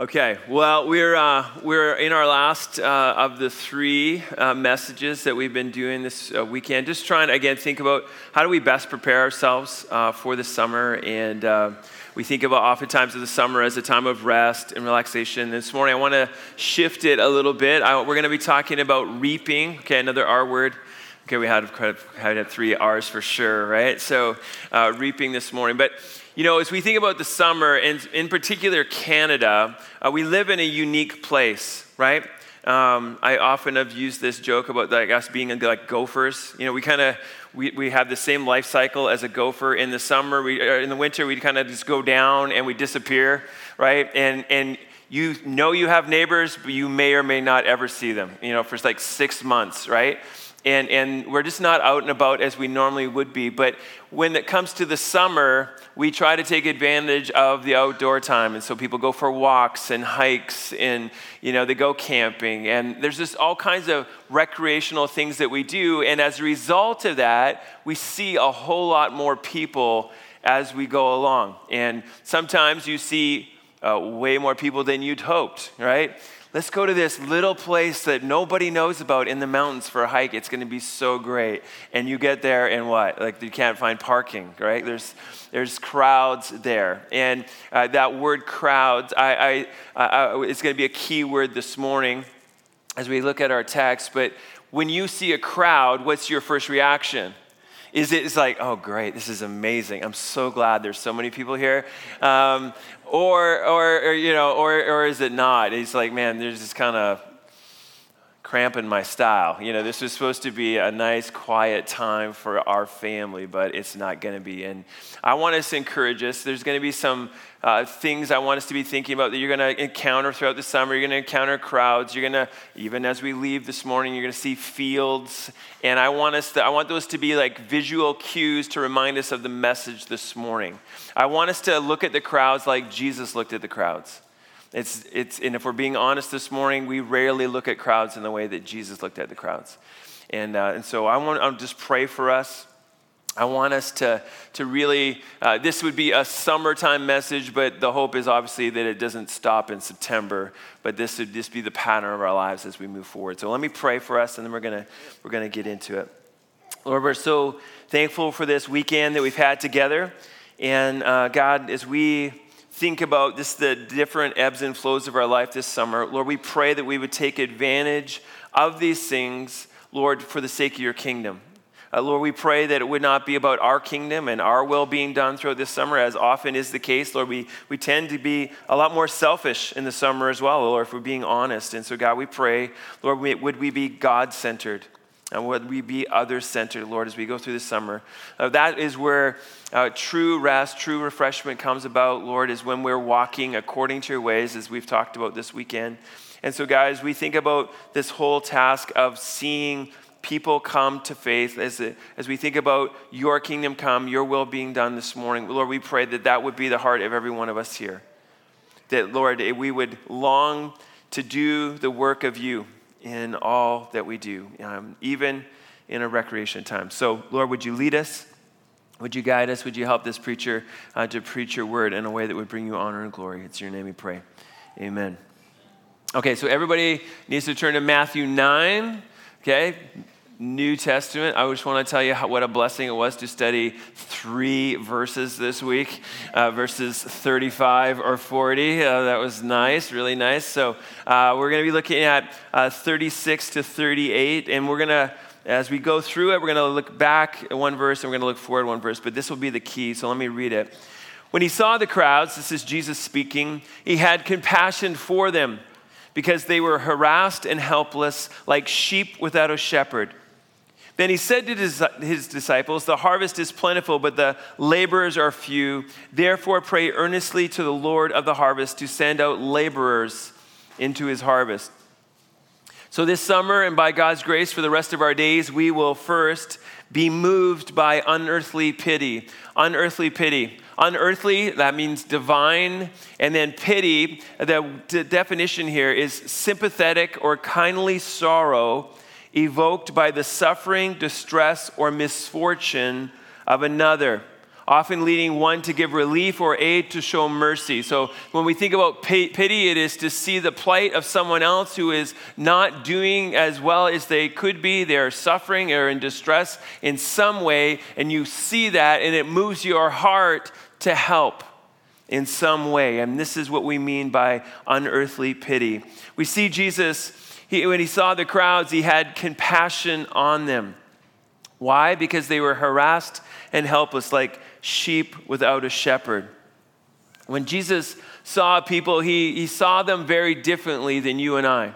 Okay, well, we're, uh, we're in our last uh, of the three uh, messages that we've been doing this uh, weekend. Just trying to, again, think about how do we best prepare ourselves uh, for the summer. And uh, we think about oftentimes of the summer as a time of rest and relaxation. This morning, I want to shift it a little bit. I, we're going to be talking about reaping. Okay, another R word. Okay, we had, had three R's for sure, right? So, reaping this morning. But you know, as we think about the summer, and in particular Canada, uh, we live in a unique place, right? Um, I often have used this joke about like us being like gophers. You know, we kind of we, we have the same life cycle as a gopher. In the summer, we, uh, in the winter, we kind of just go down and we disappear, right? And and you know you have neighbors, but you may or may not ever see them. You know, for like six months, right? And, and we're just not out and about as we normally would be. But when it comes to the summer, we try to take advantage of the outdoor time. And so people go for walks and hikes and, you know, they go camping. And there's just all kinds of recreational things that we do. And as a result of that, we see a whole lot more people as we go along. And sometimes you see uh, way more people than you'd hoped, right? Let's go to this little place that nobody knows about in the mountains for a hike. It's going to be so great. And you get there and what? Like you can't find parking, right? There's, there's crowds there. And uh, that word crowds, I, I, I, it's going to be a key word this morning as we look at our text. But when you see a crowd, what's your first reaction? Is it, it's like, oh, great, this is amazing. I'm so glad there's so many people here. Um, or, or, or, you know, or, or is it not? It's like, man, there's this kind of cramping my style. You know, this was supposed to be a nice, quiet time for our family, but it's not going to be. And I want us to encourage us. There's going to be some uh, things I want us to be thinking about that you're going to encounter throughout the summer. You're going to encounter crowds. You're going to, even as we leave this morning, you're going to see fields. And I want us to, I want those to be like visual cues to remind us of the message this morning. I want us to look at the crowds like Jesus looked at the crowds. It's, it's, and if we're being honest this morning, we rarely look at crowds in the way that Jesus looked at the crowds. And, uh, and so I want to just pray for us. I want us to, to really, uh, this would be a summertime message, but the hope is obviously that it doesn't stop in September, but this would just be the pattern of our lives as we move forward. So let me pray for us, and then we're going to we're gonna get into it. Lord, we're so thankful for this weekend that we've had together. And uh, God, as we think about just the different ebbs and flows of our life this summer, Lord, we pray that we would take advantage of these things, Lord, for the sake of your kingdom. Uh, Lord, we pray that it would not be about our kingdom and our will being done throughout this summer, as often is the case. Lord, we, we tend to be a lot more selfish in the summer as well, Lord, if we're being honest. And so, God, we pray, Lord, would we be God centered? And would we be other centered, Lord, as we go through the summer? Uh, that is where uh, true rest, true refreshment comes about, Lord, is when we're walking according to your ways, as we've talked about this weekend. And so, guys, we think about this whole task of seeing people come to faith as, as we think about your kingdom come, your will being done this morning. Lord, we pray that that would be the heart of every one of us here. That, Lord, we would long to do the work of you in all that we do, um, even in a recreation time. So, Lord, would you lead us? Would you guide us? Would you help this preacher uh, to preach your word in a way that would bring you honor and glory? It's your name we pray. Amen. Okay, so everybody needs to turn to Matthew 9. Okay, New Testament. I just want to tell you how, what a blessing it was to study three verses this week, uh, verses 35 or 40. Uh, that was nice, really nice. So uh, we're going to be looking at uh, 36 to 38, and we're going to as we go through it, we're going to look back at one verse and we're going to look forward one verse, but this will be the key. So let me read it. When he saw the crowds, this is Jesus speaking, he had compassion for them because they were harassed and helpless like sheep without a shepherd. Then he said to his disciples, The harvest is plentiful, but the laborers are few. Therefore, pray earnestly to the Lord of the harvest to send out laborers into his harvest. So, this summer, and by God's grace for the rest of our days, we will first be moved by unearthly pity. Unearthly pity. Unearthly, that means divine. And then pity, the definition here is sympathetic or kindly sorrow evoked by the suffering, distress, or misfortune of another, often leading one to give relief or aid to show mercy. So when we think about pity, it is to see the plight of someone else who is not doing as well as they could be. They are suffering or in distress in some way, and you see that, and it moves your heart to help in some way. And this is what we mean by unearthly pity. We see Jesus, he, when he saw the crowds, he had compassion on them. Why? Because they were harassed and helpless, like sheep without a shepherd. When Jesus saw people, he, he saw them very differently than you and I.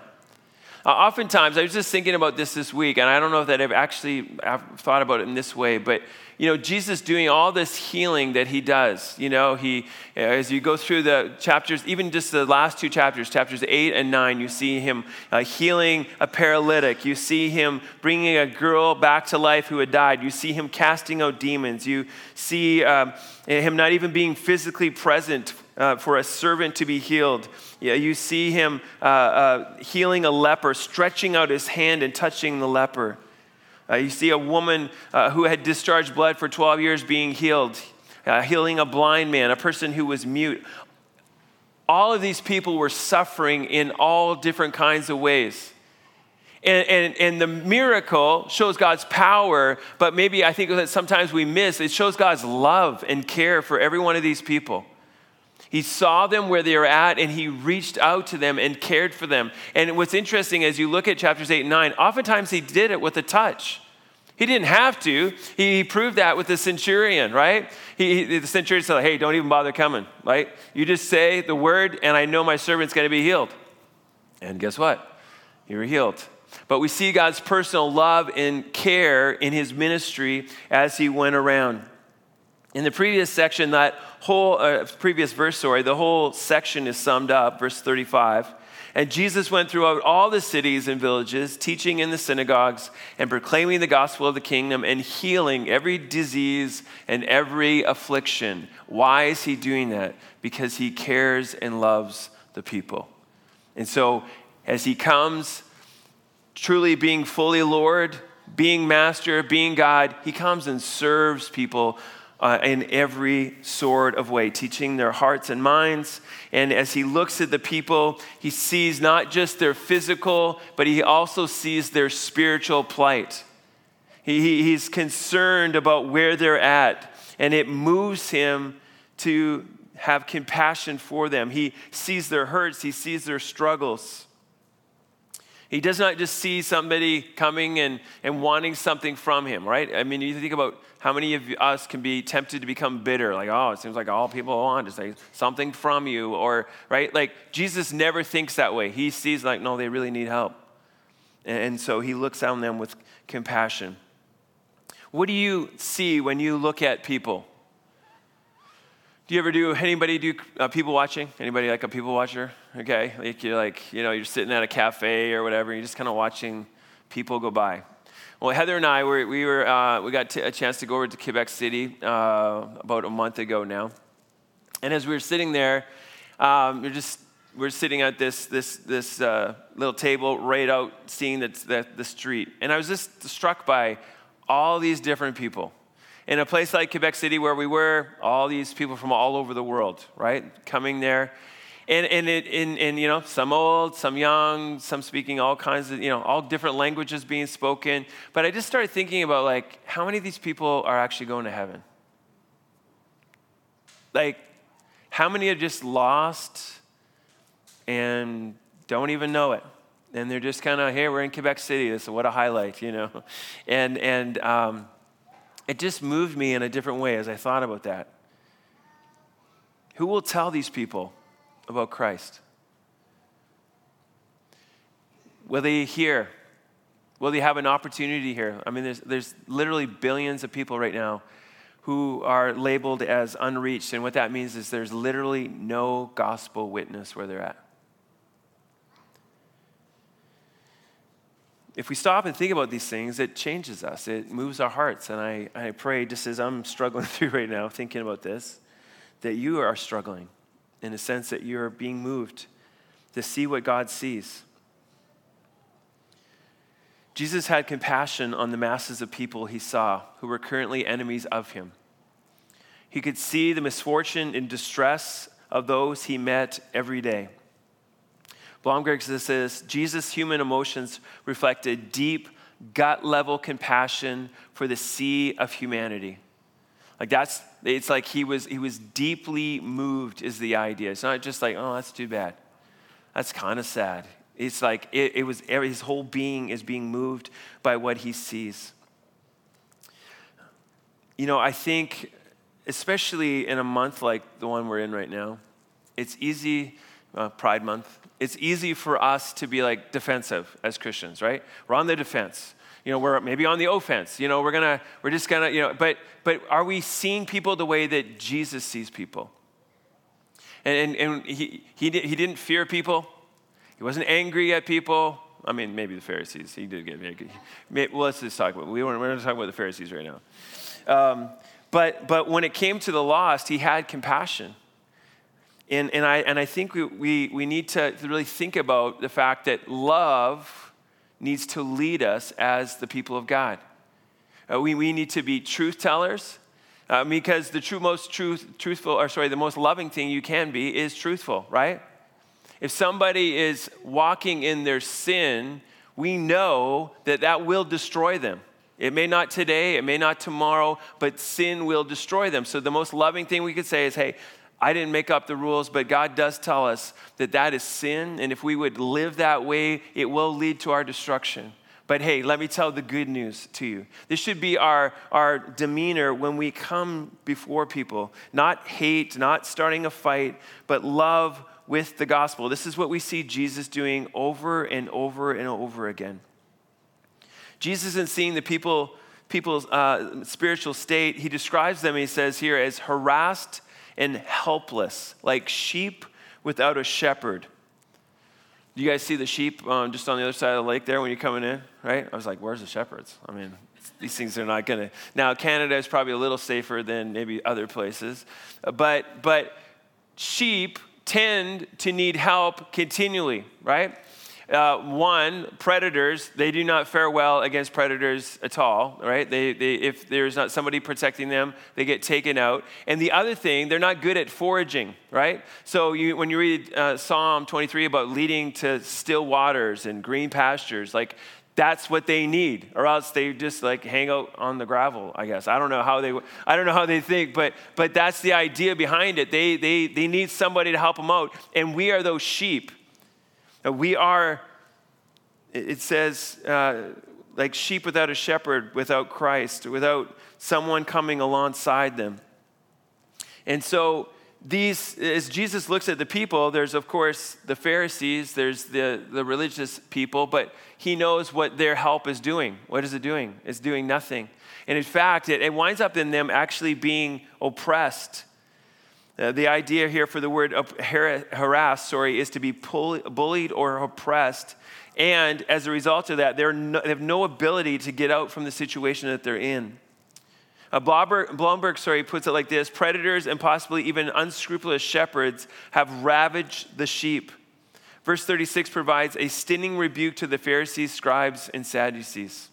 Uh, oftentimes, I was just thinking about this this week, and I don't know if that I've actually I've thought about it in this way, but you know, Jesus doing all this healing that he does. You know, he, as you go through the chapters, even just the last two chapters, chapters eight and nine, you see him uh, healing a paralytic. You see him bringing a girl back to life who had died. You see him casting out demons. You see um, him not even being physically present uh, for a servant to be healed. Yeah, you see him uh, uh, healing a leper, stretching out his hand and touching the leper. Uh, you see a woman uh, who had discharged blood for 12 years being healed, healing a blind man, a person who was mute. All of these people were suffering in all different kinds of ways. And, and, and the miracle shows God's power, but maybe I think that sometimes we miss it shows God's love and care for every one of these people. He saw them where they were at and he reached out to them and cared for them. And what's interesting as you look at chapters 8 and 9, oftentimes he did it with a touch. He didn't have to. He, proved that with the centurion, right? He, the centurion said, Hey, don't even bother coming, right? You just say the word, and I know my servant's going to be healed. And guess what? You were healed. But we see God's personal love and care in his ministry as he went around. In the previous section, that whole uh, previous verse, sorry, the whole section is summed up, verse 35. And Jesus went throughout all the cities and villages, teaching in the synagogues and proclaiming the gospel of the kingdom and healing every disease and every affliction. Why is he doing that? Because he cares and loves the people. And so, as he comes, truly being fully Lord, being master, being God, he comes and serves people uh, in every sort of way, teaching their hearts and minds. And as he looks at the people, he sees not just their physical, but he also sees their spiritual plight. He, he, he's concerned about where they're at, and it moves him to have compassion for them. He sees their hurts, he sees their struggles. He does not just see somebody coming and, and wanting something from him, right? I mean, you think about how many of us can be tempted to become bitter? Like, oh, it seems like all people want is say something from you, or, right? Like, Jesus never thinks that way. He sees, like, no, they really need help. And, and so he looks on them with compassion. What do you see when you look at people? Do you ever do anybody do uh, people watching? Anybody like a people watcher? Okay, like you're like you know you're sitting at a cafe or whatever, you're just kind of watching people go by. Well, Heather and I were, we were uh, we got t- a chance to go over to Quebec City uh, about a month ago now, and as we were sitting there, um, we're just we're sitting at this this this uh, little table right out seeing the, the the street, and I was just struck by all these different people in a place like Quebec City where we were, all these people from all over the world, right, coming there. And, and, it, and, and, you know, some old, some young, some speaking all kinds of, you know, all different languages being spoken. But I just started thinking about, like, how many of these people are actually going to heaven? Like, how many are just lost and don't even know it? And they're just kind of, hey, we're in Quebec City. This, what a highlight, you know? And, and, um, it just moved me in a different way as I thought about that. Who will tell these people about Christ? Will they hear? Will they have an opportunity here? I mean, there's, there's literally billions of people right now who are labeled as unreached. And what that means is there's literally no gospel witness where they're at. If we stop and think about these things, it changes us. It moves our hearts. And I, I pray, just as I'm struggling through right now, thinking about this, that you are struggling in a sense that you're being moved to see what God sees. Jesus had compassion on the masses of people he saw who were currently enemies of him. He could see the misfortune and distress of those he met every day. Blomberg says Jesus' human emotions reflected deep, gut level compassion for the sea of humanity. Like that's, it's like he was, he was deeply moved, is the idea. It's not just like, oh, that's too bad. That's kind of sad. It's like it, it was, his whole being is being moved by what he sees. You know, I think, especially in a month like the one we're in right now, it's easy, uh, Pride Month, it's easy for us to be like defensive as Christians, right? We're on the defense you know, we're maybe on the offense. You know, we're gonna, we're just gonna, you know, but but are we seeing people the way that Jesus sees people? And and, and he he he didn't fear people. He wasn't angry at people. I mean, maybe the Pharisees. He did get angry. Well, let's just talk about. We weren't, we're not talking about the Pharisees right now. Um, but but when it came to the lost, he had compassion. And, and, I, and I think we, we, we need to really think about the fact that love needs to lead us as the people of God. Uh, we, we need to be truth tellers uh, because the true, most truth, truthful, or sorry, the most loving thing you can be is truthful, right? If somebody is walking in their sin, we know that that will destroy them. It may not today, it may not tomorrow, but sin will destroy them. So the most loving thing we could say is, hey, I didn't make up the rules, but God does tell us that that is sin. And if we would live that way, it will lead to our destruction. But hey, let me tell the good news to you. This should be our, our demeanor when we come before people. Not hate, not starting a fight, but love with the gospel. This is what we see Jesus doing over and over and over again. Jesus, in seeing the people, people's uh, spiritual state, he describes them, he says here, as harassed and helpless, like sheep without a shepherd. Do you guys see the sheep um, just on the other side of the lake there when you're coming in, right? I was like, where's the shepherds? I mean, these things are not going to. Now, Canada is probably a little safer than maybe other places, but, but sheep tend to need help continually, right? Uh, one, predators, they do not fare well against predators at all, right? They, they, if there's not somebody protecting them, they get taken out. And the other thing, they're not good at foraging, right? So you, when you read uh, Psalm 23 about leading to still waters and green pastures, like that's what they need or else they just like hang out on the gravel i guess i don't know how they i don't know how they think but but that's the idea behind it they they they need somebody to help them out and we are those sheep we are, it says, uh, like sheep without a shepherd, without Christ, without someone coming alongside them. And so, these, as Jesus looks at the people, there's of course the Pharisees, there's the, the religious people, but he knows what their help is doing. What is it doing? It's doing nothing. And in fact, it, it winds up in them actually being oppressed uh, the idea here for the word harass, sorry, is to be pull, bullied or oppressed. And as a result of that, no, they have no ability to get out from the situation that they're in. Uh, Blomberg, Blomberg, sorry, puts it like this Predators and possibly even unscrupulous shepherds have ravaged the sheep. Verse 36 provides a stinging rebuke to the Pharisees, scribes, and Sadducees.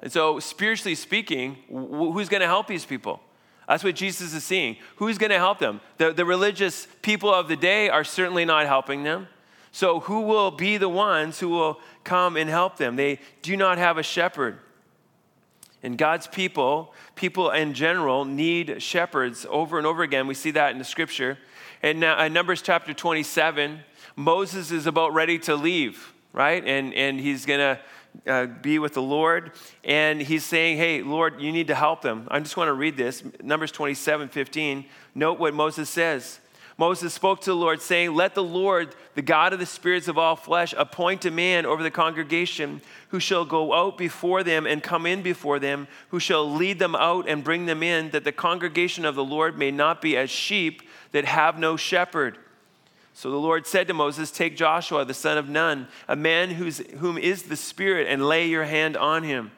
And so, spiritually speaking, who's going to help these people? That's what Jesus is seeing. Who's going to help them? The, the religious people of the day are certainly not helping them. So, who will be the ones who will come and help them? They do not have a shepherd. And God's people, people in general, need shepherds over and over again. We see that in the scripture. And now, in Numbers chapter 27, Moses is about ready to leave, right? And, and he's going to uh, be with the Lord. And he's saying, Hey, Lord, you need to help them. I just want to read this Numbers 27 15. Note what Moses says. Moses spoke to the Lord, saying, Let the Lord, the God of the spirits of all flesh, appoint a man over the congregation who shall go out before them and come in before them, who shall lead them out and bring them in, that the congregation of the Lord may not be as sheep that have no shepherd. So the Lord said to Moses, Take Joshua, the son of Nun, a man who's, whom is the Spirit, and lay your hand on him.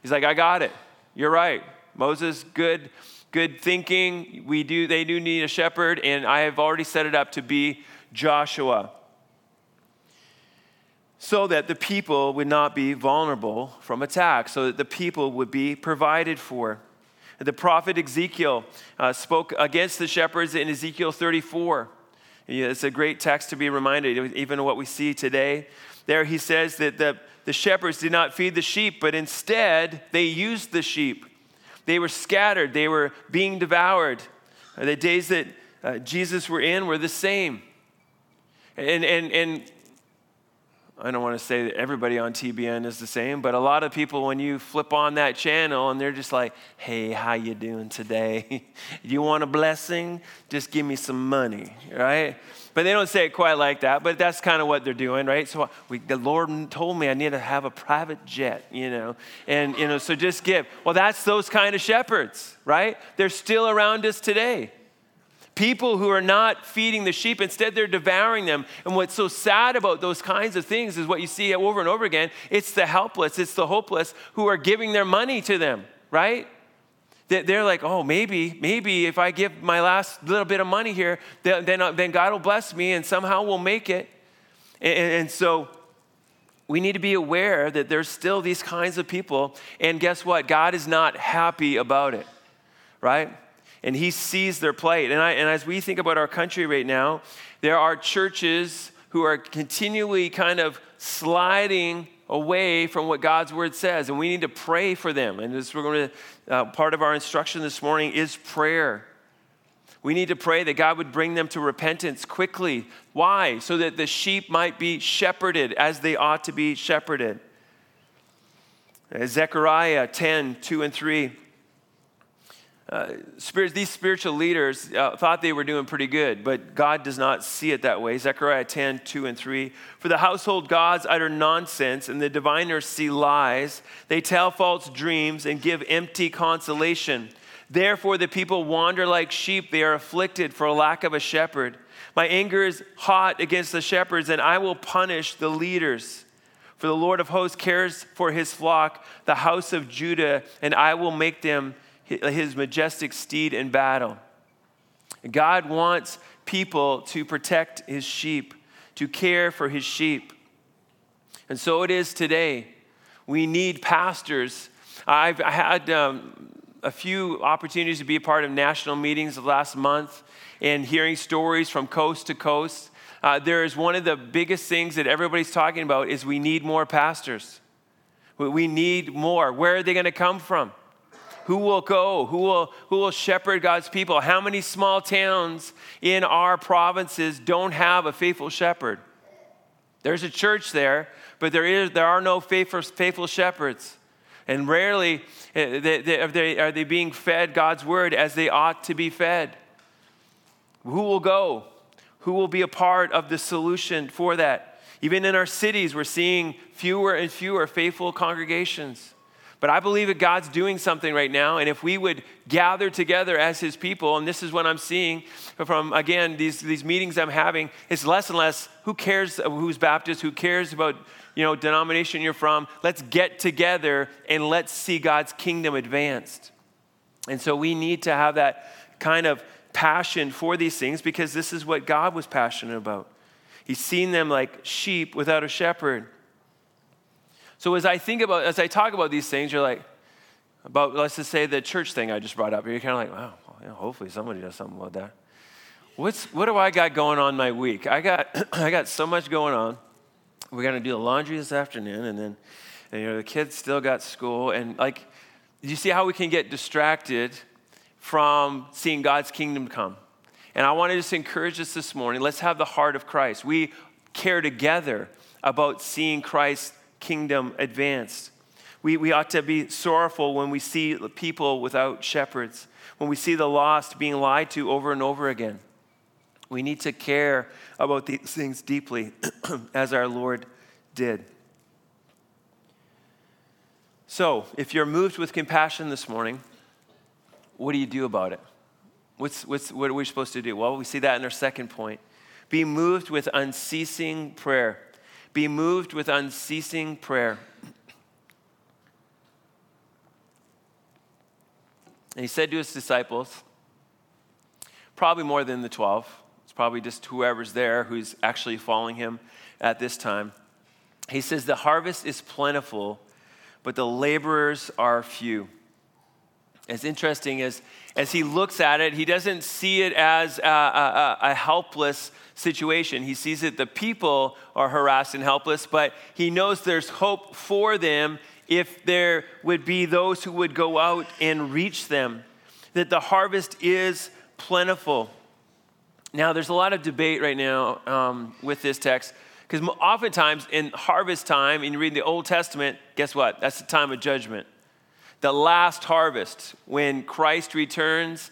He's like, I got it. You're right. Moses, good, good thinking. We do, they do need a shepherd, and I have already set it up to be Joshua. So that the people would not be vulnerable from attack, so that the people would be provided for. The prophet Ezekiel uh, spoke against the shepherds in Ezekiel 34. It's a great text to be reminded, even what we see today. There he says that the, the shepherds did not feed the sheep, but instead they used the sheep. They were scattered, they were being devoured. The days that uh, Jesus were in were the same. And, and, and I don't want to say that everybody on TBN is the same, but a lot of people when you flip on that channel and they're just like, "Hey, how you doing today? you want a blessing? Just give me some money." Right? But they don't say it quite like that, but that's kind of what they're doing, right? So we, the Lord told me I need to have a private jet, you know. And you know, so just give. Well, that's those kind of shepherds, right? They're still around us today. People who are not feeding the sheep, instead, they're devouring them. And what's so sad about those kinds of things is what you see over and over again it's the helpless, it's the hopeless who are giving their money to them, right? They're like, oh, maybe, maybe if I give my last little bit of money here, then, then uh, God will bless me and somehow we'll make it. And, and so we need to be aware that there's still these kinds of people. And guess what? God is not happy about it, right? And he sees their plight. And, I, and as we think about our country right now, there are churches who are continually kind of sliding away from what God's word says, and we need to pray for them. And this, we're going to, uh, part of our instruction this morning is prayer. We need to pray that God would bring them to repentance quickly. Why? So that the sheep might be shepherded as they ought to be shepherded. Zechariah 10, 2 and 3 uh, spirit, these spiritual leaders uh, thought they were doing pretty good, but God does not see it that way. Zechariah 10, 2 and 3. For the household gods utter nonsense, and the diviners see lies. They tell false dreams and give empty consolation. Therefore, the people wander like sheep. They are afflicted for lack of a shepherd. My anger is hot against the shepherds, and I will punish the leaders. For the Lord of hosts cares for his flock, the house of Judah, and I will make them his majestic steed in battle. God wants people to protect his sheep, to care for his sheep. And so it is today. We need pastors. I've had um, a few opportunities to be a part of national meetings last month and hearing stories from coast to coast. Uh, there is one of the biggest things that everybody's talking about is we need more pastors. We need more. Where are they going to come from? Who will go? Who will, who will shepherd God's people? How many small towns in our provinces don't have a faithful shepherd? There's a church there, but there, is, there are no faithful, faithful shepherds. And rarely eh, are they, are they being fed God's word as they ought to be fed. Who will go? Who will be a part of the solution for that? Even in our cities, we're seeing fewer and fewer faithful congregations. But I believe that God's doing something right now. And if we would gather together as his people, and this is what I'm seeing from, again, these, these meetings I'm having, it's less and less who cares who's Baptist, who cares about, you know, denomination you're from. Let's get together and let's see God's kingdom advanced. And so we need to have that kind of passion for these things because this is what God was passionate about. He's seen them like sheep without a shepherd. So as I think about, as I talk about these things, you're like, about, let's just say the church thing I just brought up. You're kind of like, wow, well, hopefully somebody does something about that. What's, what do I got going on my week? I got, I got so much going on. We're to do the laundry this afternoon, and then, and, you know, the kids still got school. And like, you see how we can get distracted from seeing God's kingdom come? And I want to just encourage us this morning. Let's have the heart of Christ. We care together about seeing Christ kingdom advanced. We, we ought to be sorrowful when we see people without shepherds, when we see the lost being lied to over and over again. We need to care about these things deeply, as our Lord did. So, if you're moved with compassion this morning, what do you do about it? What's, what's, what are we supposed to do? Well, we see that in our second point. Be moved with unceasing prayer. Be moved with unceasing prayer. And he said to his disciples, probably more than the 12, it's probably just whoever's there who's actually following him at this time. He says, The harvest is plentiful, but the laborers are few. It's interesting as, as he looks at it, he doesn't see it as a, a, a helpless situation. He sees that the people are harassed and helpless, but he knows there's hope for them if there would be those who would go out and reach them, that the harvest is plentiful. Now, there's a lot of debate right now um, with this text because oftentimes in harvest time, and you read the Old Testament, guess what? That's the time of judgment. The last harvest, when Christ returns,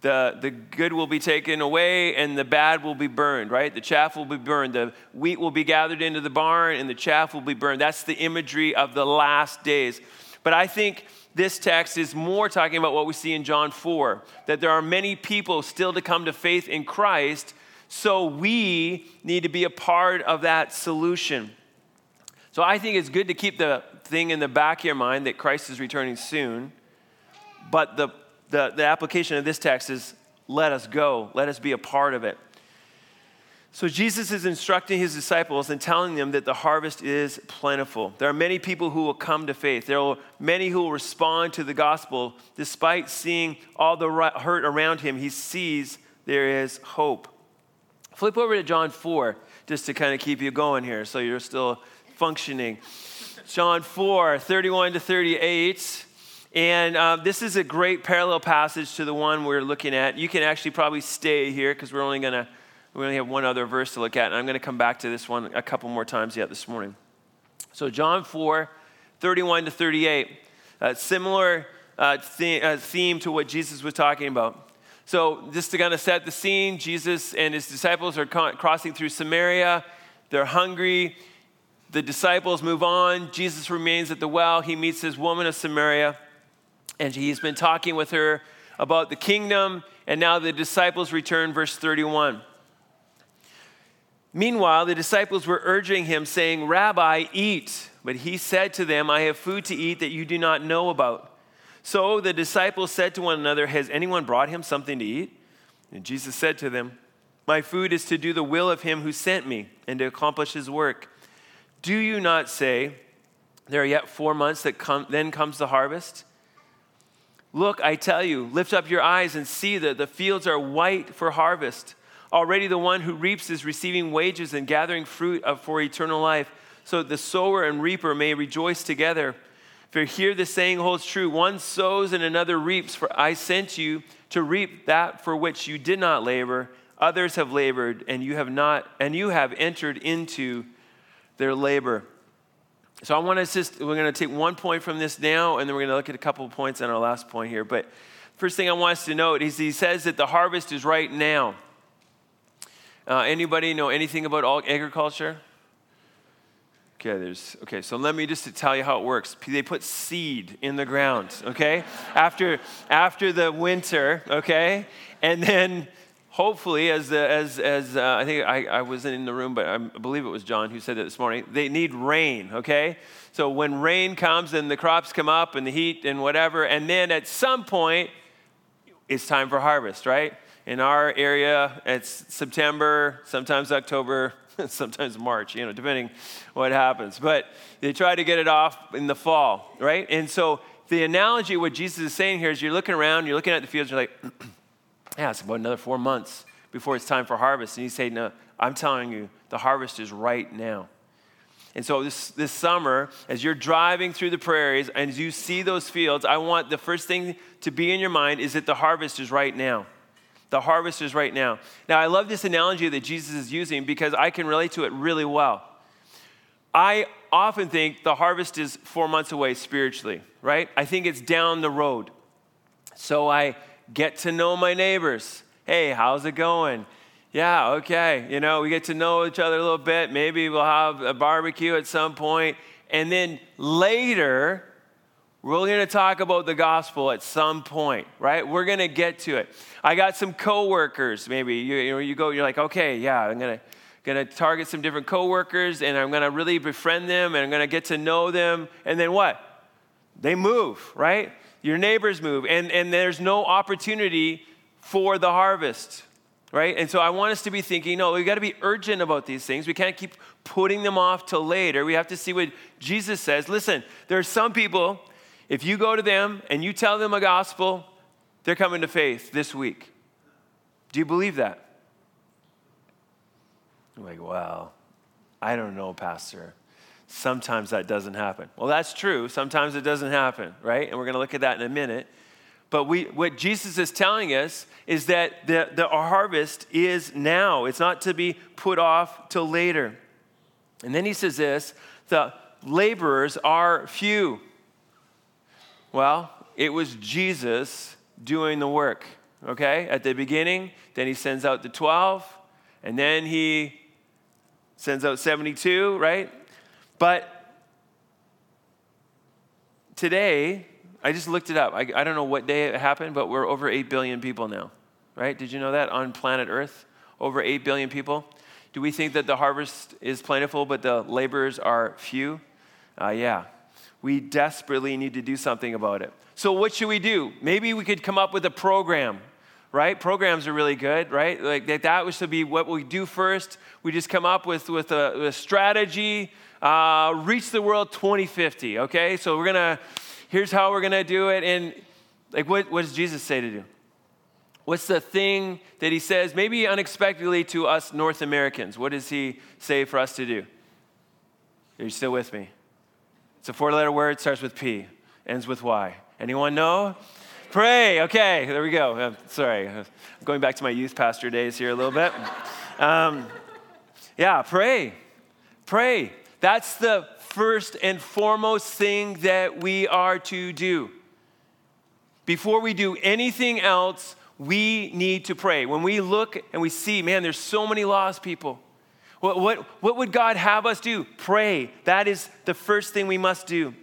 the, the good will be taken away and the bad will be burned, right? The chaff will be burned. The wheat will be gathered into the barn and the chaff will be burned. That's the imagery of the last days. But I think this text is more talking about what we see in John 4 that there are many people still to come to faith in Christ, so we need to be a part of that solution. So I think it's good to keep the thing in the back of your mind that Christ is returning soon, but the the, the application of this text is let us go, let us be a part of it. So Jesus is instructing his disciples and telling them that the harvest is plentiful. There are many people who will come to faith. There are many who will respond to the gospel despite seeing all the hurt around him. He sees there is hope. Flip over to John 4 just to kind of keep you going here so you're still functioning. John 4, 31 to 38. And uh, this is a great parallel passage to the one we're looking at. You can actually probably stay here because we're only going to we only have one other verse to look at, and I'm going to come back to this one a couple more times yet this morning. So John 4, 31 to 38, uh, similar uh, theme, theme to what Jesus was talking about. So just to kind of set the scene, Jesus and his disciples are crossing through Samaria. They're hungry. The disciples move on. Jesus remains at the well. He meets this woman of Samaria and he's been talking with her about the kingdom, and now the disciples return, verse 31. Meanwhile, the disciples were urging him, saying, Rabbi, eat. But he said to them, I have food to eat that you do not know about. So the disciples said to one another, Has anyone brought him something to eat? And Jesus said to them, My food is to do the will of him who sent me and to accomplish his work. Do you not say, There are yet four months that come, then comes the harvest? Look, I tell you, lift up your eyes and see that the fields are white for harvest. Already the one who reaps is receiving wages and gathering fruit for eternal life, so that the sower and reaper may rejoice together. For here the saying holds true one sows and another reaps, for I sent you to reap that for which you did not labor. Others have labored, and you have not, and you have entered into their labor. So I want to just, we're going to take one point from this now, and then we're going to look at a couple of points on our last point here. But first thing I want us to note is he says that the harvest is right now. Uh, anybody know anything about agriculture? Okay, there's okay. So let me just tell you how it works. They put seed in the ground, okay, after after the winter, okay, and then hopefully, as, as, as uh, I think I, I wasn't in the room, but I believe it was John who said that this morning, they need rain, okay? So when rain comes and the crops come up and the heat and whatever, and then at some point, it's time for harvest, right? In our area, it's September, sometimes October, sometimes March, you know, depending what happens. But they try to get it off in the fall, right? And so the analogy, what Jesus is saying here is you're looking around, you're looking at the fields, you're like, yeah, it's about another four months before it's time for harvest. And he said, no, I'm telling you, the harvest is right now. And so this, this summer, as you're driving through the prairies and as you see those fields, I want the first thing to be in your mind is that the harvest is right now. The harvest is right now. Now, I love this analogy that Jesus is using because I can relate to it really well. I often think the harvest is four months away spiritually, right? I think it's down the road. So I get to know my neighbors. Hey, how's it going? Yeah, okay. You know, we get to know each other a little bit. Maybe we'll have a barbecue at some point. And then later, we're going to talk about the gospel at some point, right? We're going to get to it. I got some coworkers. Maybe you, you know you go. You're like, okay, yeah, I'm going to going to target some different coworkers, and I'm going to really befriend them, and I'm going to get to know them. And then what? They move, right? Your neighbors move, and, and there's no opportunity for the harvest, right? And so I want us to be thinking, no, we've got to be urgent about these things. We can't keep putting them off till later. We have to see what Jesus says. Listen, there are some people If you go to them and you tell them a gospel, they're coming to faith this week. Do you believe that? I'm like, well, I don't know, Pastor. Sometimes that doesn't happen. Well, that's true. Sometimes it doesn't happen, right? And we're going to look at that in a minute. But we, what Jesus is telling us is that the, the harvest is now. It's not to be put off till later. And then he says this the laborers are few. Well, it was Jesus doing the work, okay? At the beginning, then he sends out the 12, and then he sends out 72, right? But today, I just looked it up. I, I don't know what day it happened, but we're over 8 billion people now, right? Did you know that on planet Earth? Over 8 billion people. Do we think that the harvest is plentiful, but the laborers are few? Uh, yeah. We desperately need to do something about it. So, what should we do? Maybe we could come up with a program right? Programs are really good, right? Like that, that should be what we do first. We just come up with, with a, a strategy, uh, reach the world 2050, okay? So we're gonna, here's how we're gonna do it. And like, what, what does Jesus say to do? What's the thing that he says, maybe unexpectedly to us North Americans? What does he say for us to do? Are you still with me? It's a four letter word, starts with P, ends with Y. Anyone know? Pray. Okay, there we go. Uh, sorry, I'm going back to my youth pastor days here a little bit. Um, yeah, pray. Pray. That's the first and foremost thing that we are to do. Before we do anything else, we need to pray. When we look and we see, man, there's so many lost people. What, what, what would God have us do? Pray. That is the first thing we must do.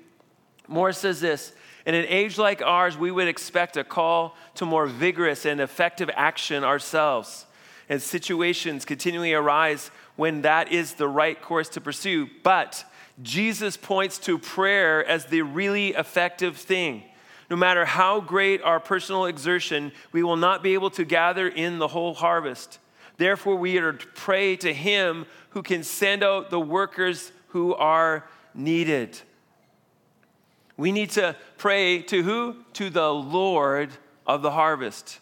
Moore says this in an age like ours, we would expect a call to more vigorous and effective action ourselves. And situations continually arise when that is the right course to pursue. But Jesus points to prayer as the really effective thing. No matter how great our personal exertion, we will not be able to gather in the whole harvest. Therefore, we are to pray to Him who can send out the workers who are needed. We need to pray to who? To the Lord of the harvest,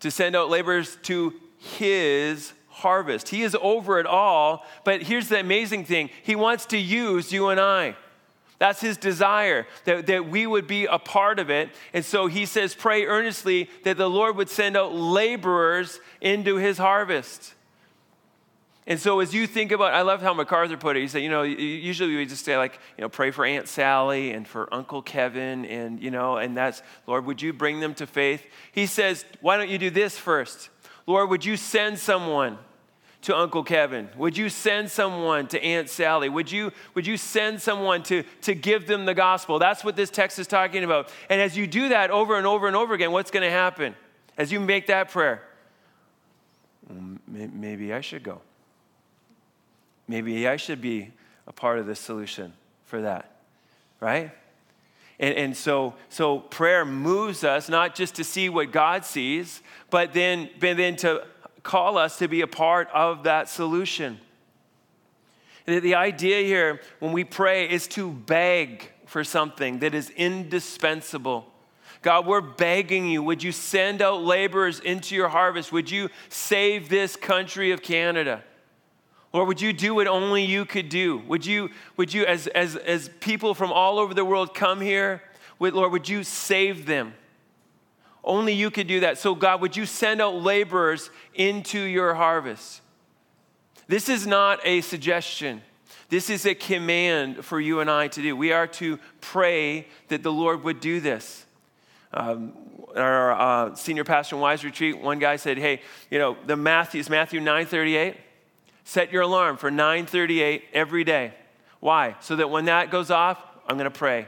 to send out laborers to his harvest. He is over it all, but here's the amazing thing He wants to use you and I. That's his desire, that, that we would be a part of it. And so he says, Pray earnestly that the Lord would send out laborers into his harvest. And so as you think about, I love how MacArthur put it. He said, you know, usually we just say like, you know, pray for Aunt Sally and for Uncle Kevin and, you know, and that's, Lord, would you bring them to faith? He says, why don't you do this first? Lord, would you send someone to Uncle Kevin? Would you send someone to Aunt Sally? Would you, would you send someone to, to give them the gospel? That's what this text is talking about. And as you do that over and over and over again, what's going to happen? As you make that prayer, maybe I should go. Maybe I should be a part of the solution for that, right? And, and so, so prayer moves us not just to see what God sees, but then, but then to call us to be a part of that solution. The idea here when we pray is to beg for something that is indispensable. God, we're begging you, would you send out laborers into your harvest? Would you save this country of Canada? Lord, would you do what only you could do? Would you, would you as, as, as people from all over the world come here, would, Lord, would you save them? Only you could do that. So, God, would you send out laborers into your harvest? This is not a suggestion. This is a command for you and I to do. We are to pray that the Lord would do this. Um, our uh, senior pastor in Wise Retreat, one guy said, "Hey, you know the Matthew is Matthew nine thirty eight. Set your alarm for 9:38 every day. Why? So that when that goes off, I'm going to pray.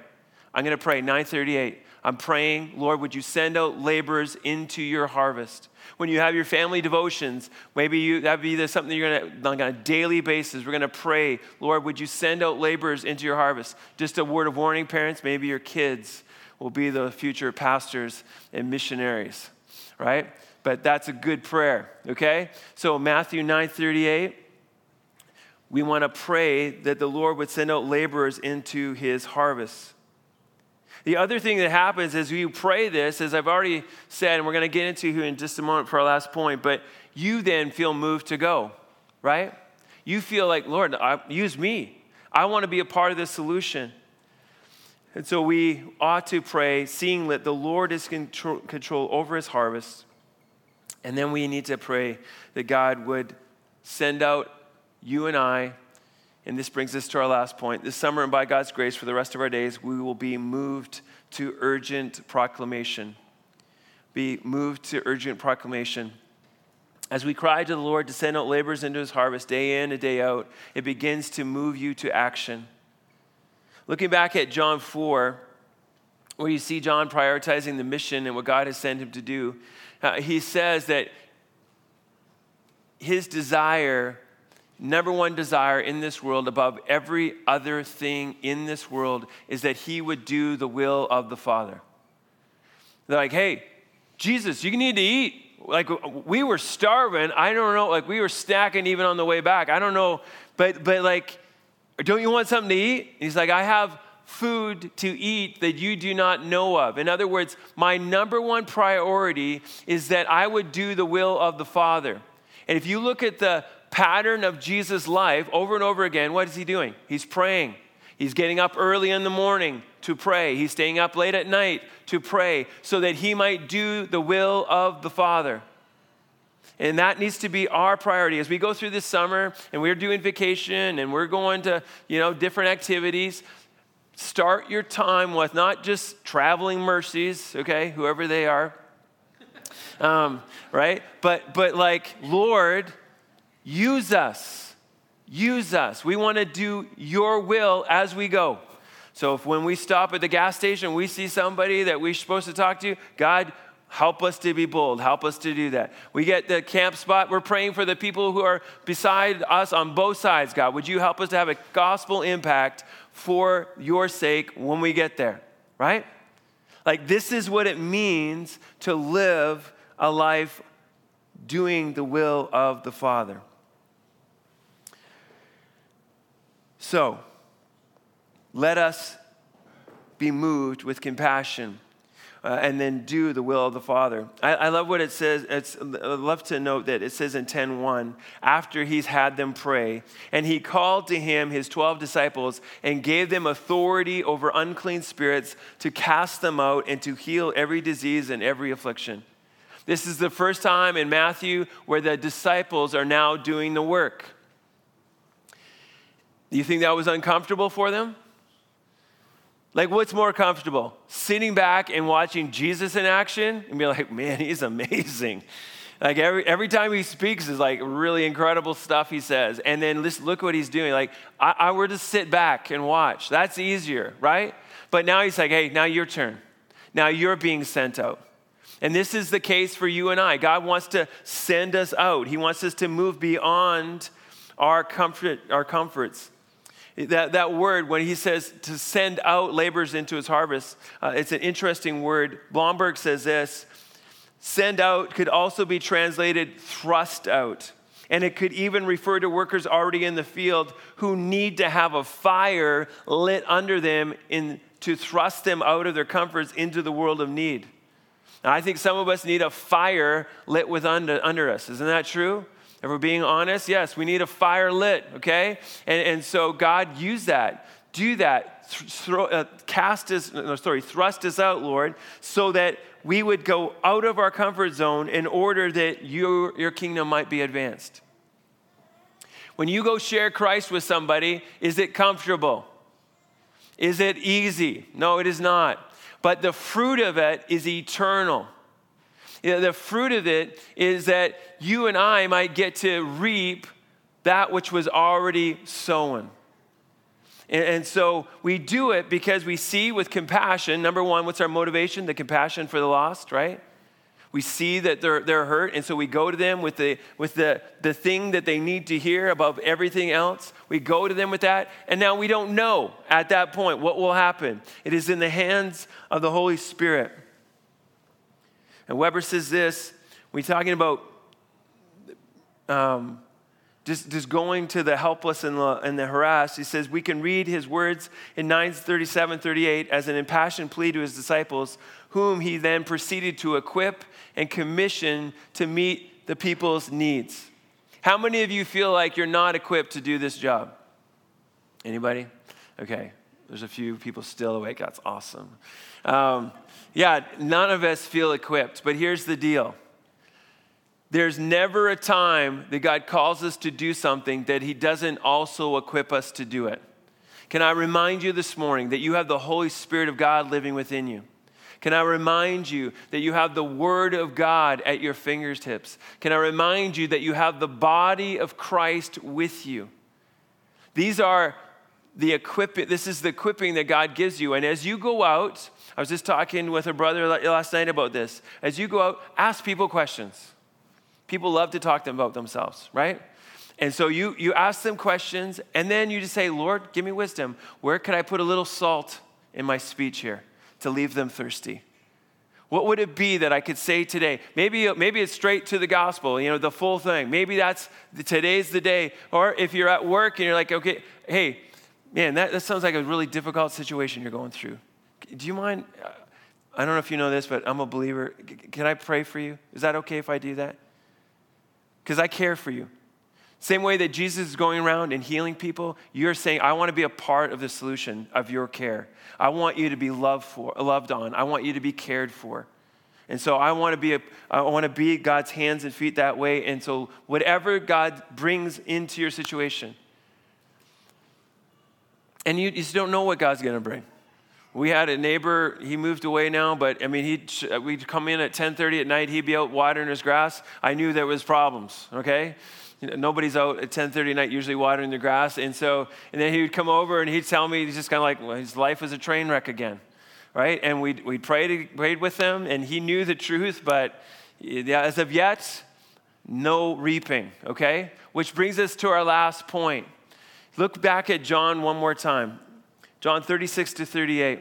I'm going to pray 9:38. I'm praying, Lord, would you send out laborers into your harvest? When you have your family devotions, maybe you that'd be something you're going to on a daily basis. We're going to pray, Lord, would you send out laborers into your harvest? Just a word of warning, parents. Maybe your kids will be the future pastors and missionaries, right? But that's a good prayer, okay? So Matthew 9:38 we want to pray that the Lord would send out laborers into his harvest. The other thing that happens as you pray this, as I've already said, and we're going to get into here in just a moment for our last point, but you then feel moved to go, right? You feel like, Lord, use me. I want to be a part of this solution. And so we ought to pray, seeing that the Lord is in control over his harvest. And then we need to pray that God would send out you and I. And this brings us to our last point. This summer, and by God's grace, for the rest of our days, we will be moved to urgent proclamation. Be moved to urgent proclamation. As we cry to the Lord to send out laborers into his harvest day in and day out, it begins to move you to action. Looking back at John 4, where you see John prioritizing the mission and what God has sent him to do, uh, he says that his desire, number one desire in this world above every other thing in this world, is that he would do the will of the Father. They're like, hey, Jesus, you need to eat. Like, we were starving. I don't know. Like, we were stacking even on the way back. I don't know. But, but like, don't you want something to eat? And He's like, I have food to eat that you do not know of. In other words, my number one priority is that I would do the will of the Father. And if you look at the pattern of Jesus' life over and over again, what is he doing? He's praying. He's getting up early in the morning to pray. He's staying up late at night to pray so that he might do the will of the Father. And that needs to be our priority as we go through this summer and we're doing vacation and we're going to, you know, different activities. Start your time with not just traveling mercies, okay, whoever they are, um, right? But but like, Lord, use us, use us. We want to do Your will as we go. So if when we stop at the gas station, we see somebody that we're supposed to talk to, God, Help us to be bold. Help us to do that. We get the camp spot. We're praying for the people who are beside us on both sides, God. Would you help us to have a gospel impact for your sake when we get there, right? Like, this is what it means to live a life doing the will of the Father. So, let us be moved with compassion uh, and then do the will of the Father. I, I love what it says. It's, I love to note that it says in 10:1, after he's had them pray, and he called to him his 12 disciples and gave them authority over unclean spirits to cast them out and to heal every disease and every affliction. This is the first time in Matthew where the disciples are now doing the work. Do you think that was uncomfortable for them? Like, what's more comfortable? Sitting back and watching Jesus in action and be like, man, he's amazing. Like, every, every time he speaks is like really incredible stuff he says. And then just look what he's doing. Like, I, I were to sit back and watch. That's easier, right? But now he's like, hey, now your turn. Now you're being sent out. And this is the case for you and I. God wants to send us out, He wants us to move beyond our, comfort, our comforts. That, that word, when he says to send out laborers into his harvest, uh, it's an interesting word. Blomberg says this send out could also be translated thrust out. And it could even refer to workers already in the field who need to have a fire lit under them in, to thrust them out of their comforts into the world of need. Now, I think some of us need a fire lit with under, under us. Isn't that true? If we're being honest, yes, we need a fire lit, okay? And, and so God used that. Do that. Throw, uh, cast us, no, sorry, thrust us out, Lord, so that we would go out of our comfort zone in order that your, your kingdom might be advanced. When you go share Christ with somebody, is it comfortable? Is it easy? No, it is not. But the fruit of it is eternal. The fruit of it is that you and I might get to reap that which was already sown. And, and so we do it because we see with compassion. Number one, what's our motivation? The compassion for the lost, right? We see that they're, they're hurt, and so we go to them with, the, with the, the thing that they need to hear above everything else. We go to them with that, and now we don't know at that point what will happen. It is in the hands of the Holy Spirit. And Weber says this we're talking about um, just, just going to the helpless and the, and the harassed. He says, We can read his words in 937 38 as an impassioned plea to his disciples, whom he then proceeded to equip and commission to meet the people's needs. How many of you feel like you're not equipped to do this job? Anybody? Okay, there's a few people still awake. That's awesome. Um, yeah, none of us feel equipped, but here's the deal there's never a time that God calls us to do something that He doesn't also equip us to do it. Can I remind you this morning that you have the Holy Spirit of God living within you? Can I remind you that you have the Word of God at your fingertips? Can I remind you that you have the body of Christ with you? These are the equipping, this is the equipping that God gives you. And as you go out, I was just talking with a brother last night about this. As you go out, ask people questions. People love to talk to them about themselves, right? And so you, you ask them questions, and then you just say, Lord, give me wisdom. Where could I put a little salt in my speech here to leave them thirsty? What would it be that I could say today? Maybe, maybe it's straight to the gospel, you know, the full thing. Maybe that's today's the day. Or if you're at work and you're like, okay, hey, man, that, that sounds like a really difficult situation you're going through. Do you mind? Uh, I don't know if you know this, but I'm a believer. Can I pray for you? Is that okay if I do that? because I care for you. Same way that Jesus is going around and healing people, you're saying, I want to be a part of the solution of your care. I want you to be loved, for, loved on. I want you to be cared for. And so I want to be a, I want to be God's hands and feet that way. And so whatever God brings into your situation, and you, just don't know what God's going to bring. We had a neighbor, he moved away now, but I mean, he'd, we'd come in at 10.30 at night, he'd be out watering his grass. I knew there was problems, okay? Nobody's out at 10.30 at night usually watering the grass. And so, and then he would come over and he'd tell me, he's just kind of like, well, his life was a train wreck again, right? And we'd, we prayed, prayed with him and he knew the truth, but as of yet, no reaping, okay? Which brings us to our last point. Look back at John one more time. John 36 to 38.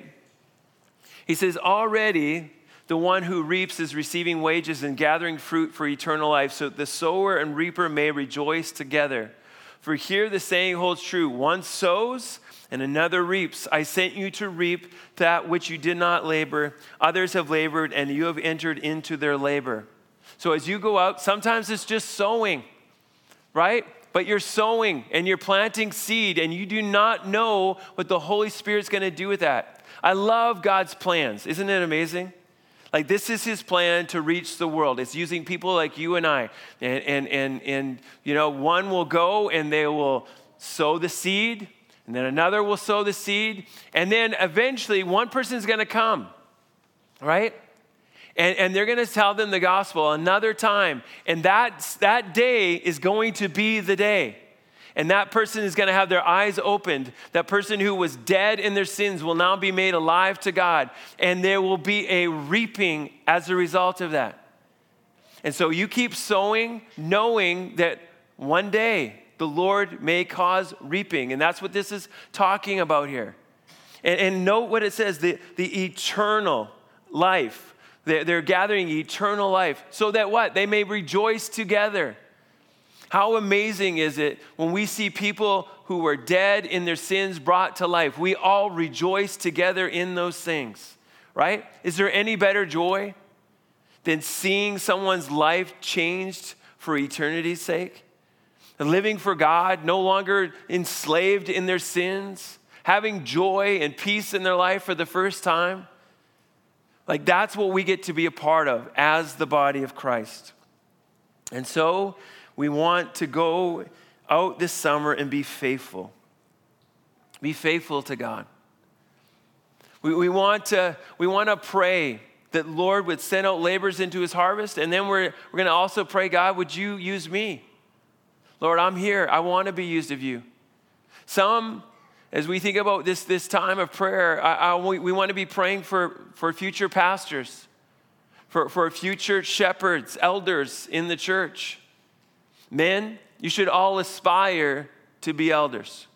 He says, Already the one who reaps is receiving wages and gathering fruit for eternal life, so the sower and reaper may rejoice together. For here the saying holds true one sows and another reaps. I sent you to reap that which you did not labor. Others have labored, and you have entered into their labor. So as you go out, sometimes it's just sowing, right? But you're sowing and you're planting seed, and you do not know what the Holy Spirit's going to do with that. I love God's plans. Isn't it amazing? Like, this is his plan to reach the world. It's using people like you and I. And, and, and, and, you know, one will go and they will sow the seed, and then another will sow the seed, and then eventually one person is going to come, right? And, and they're going to tell them the gospel another time. And that, that day is going to be the day. And that person is going to have their eyes opened. That person who was dead in their sins will now be made alive to God. And there will be a reaping as a result of that. And so you keep sowing, knowing that one day the Lord may cause reaping. And that's what this is talking about here. And, and note what it says the, the eternal life they're gathering eternal life so that what? They may rejoice together. How amazing is it when we see people who were dead in their sins brought to life? We all rejoice together in those things, right? Is there any better joy than seeing someone's life changed for eternity's sake? Living for God, no longer enslaved in their sins, having joy and peace in their life for the first time? Like that's what we get to be a part of as the body of Christ. And so we want to go out this summer and be faithful. Be faithful to God. We, we, want, to, we want to pray that Lord would send out laborers into his harvest. And then we're, we're going to also pray, God, would you use me? Lord, I'm here. I want to be used of you. Some as we think about this, this time of prayer, I, I, we, we want to be praying for, for future pastors, for, for future shepherds, elders in the church. Men, you should all aspire to be elders.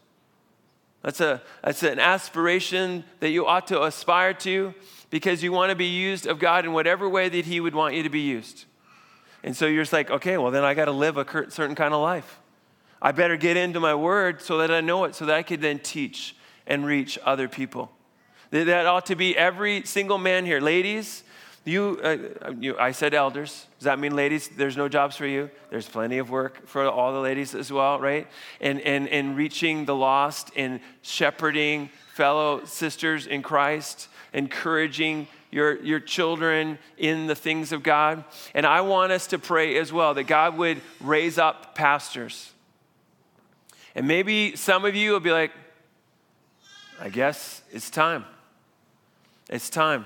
That's, a, that's an aspiration that you ought to aspire to because you want to be used of God in whatever way that He would want you to be used. And so you're just like, okay, well, then I got to live a certain kind of life. I better get into my word so that I know it, so that I could then teach and reach other people. That ought to be every single man here. Ladies, you, uh, you, I said elders. Does that mean ladies, there's no jobs for you? There's plenty of work for all the ladies as well, right? And, and, and reaching the lost and shepherding fellow sisters in Christ, encouraging your, your children in the things of God. And I want us to pray as well that God would raise up pastors. And maybe some of you will be like, I guess it's time. It's time.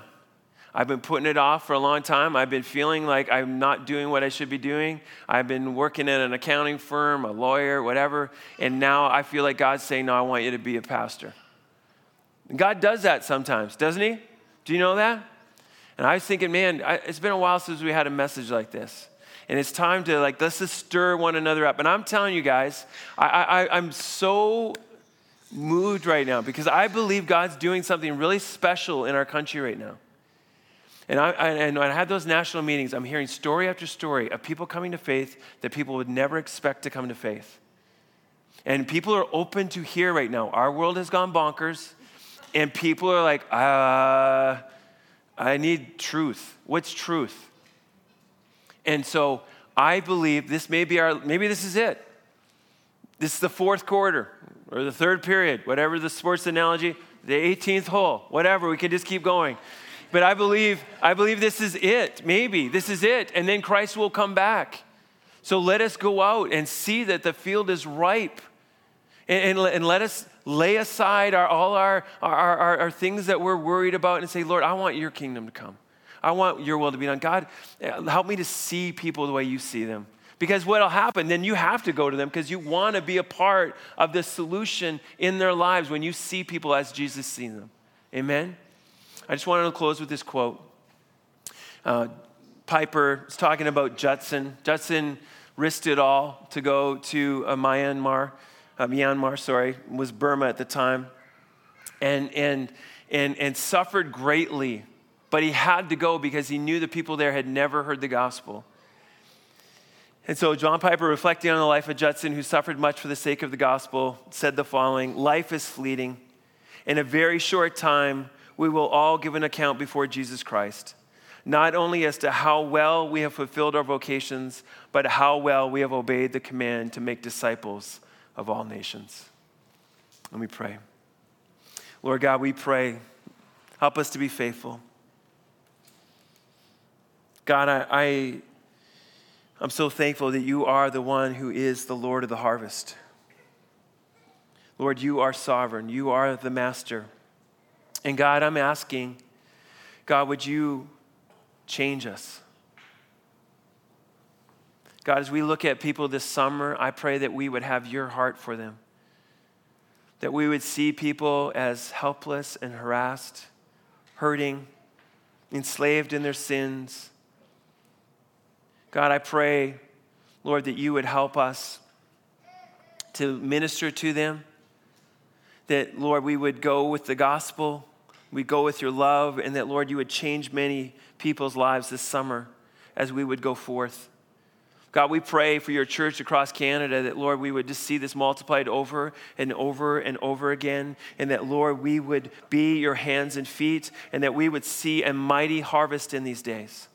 I've been putting it off for a long time. I've been feeling like I'm not doing what I should be doing. I've been working at an accounting firm, a lawyer, whatever. And now I feel like God's saying, No, I want you to be a pastor. And God does that sometimes, doesn't He? Do you know that? And I was thinking, man, I, it's been a while since we had a message like this. And it's time to, like, let's just stir one another up. And I'm telling you guys, I, I, I'm so moved right now because I believe God's doing something really special in our country right now. And, I, and when I had those national meetings, I'm hearing story after story of people coming to faith that people would never expect to come to faith. And people are open to hear right now. Our world has gone bonkers, and people are like, uh, I need truth. What's truth? And so I believe this may be our, maybe this is it. This is the fourth quarter or the third period, whatever the sports analogy, the 18th hole, whatever, we can just keep going. But I believe, I believe this is it. Maybe this is it. And then Christ will come back. So let us go out and see that the field is ripe. And, and, and let us lay aside our, all our, our, our, our things that we're worried about and say, Lord, I want your kingdom to come. I want your will to be done. God, help me to see people the way you see them. Because what'll happen, then you have to go to them because you want to be a part of the solution in their lives when you see people as Jesus sees them. Amen? I just wanted to close with this quote. Uh, Piper is talking about Judson. Judson risked it all to go to uh, Myanmar, uh, Myanmar, sorry, was Burma at the time, and, and, and, and suffered greatly. But he had to go because he knew the people there had never heard the gospel. And so, John Piper, reflecting on the life of Judson, who suffered much for the sake of the gospel, said the following Life is fleeting. In a very short time, we will all give an account before Jesus Christ, not only as to how well we have fulfilled our vocations, but how well we have obeyed the command to make disciples of all nations. Let me pray. Lord God, we pray, help us to be faithful. God, I, I, I'm so thankful that you are the one who is the Lord of the harvest. Lord, you are sovereign, you are the master. And God, I'm asking, God, would you change us? God, as we look at people this summer, I pray that we would have your heart for them. That we would see people as helpless and harassed, hurting, enslaved in their sins. God, I pray, Lord, that you would help us to minister to them. That, Lord, we would go with the gospel we go with your love, and that, Lord, you would change many people's lives this summer as we would go forth. God, we pray for your church across Canada that, Lord, we would just see this multiplied over and over and over again, and that, Lord, we would be your hands and feet, and that we would see a mighty harvest in these days.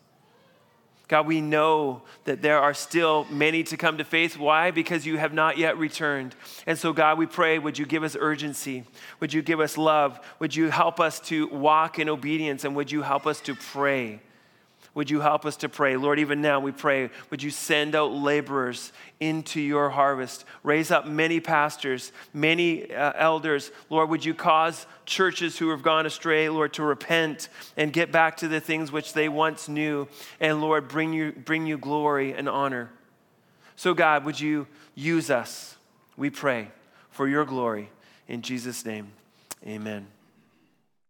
God, we know that there are still many to come to faith. Why? Because you have not yet returned. And so, God, we pray, would you give us urgency? Would you give us love? Would you help us to walk in obedience? And would you help us to pray? Would you help us to pray? Lord, even now we pray, would you send out laborers into your harvest? Raise up many pastors, many uh, elders. Lord, would you cause churches who have gone astray, Lord, to repent and get back to the things which they once knew? And Lord, bring you, bring you glory and honor. So, God, would you use us, we pray, for your glory. In Jesus' name, amen.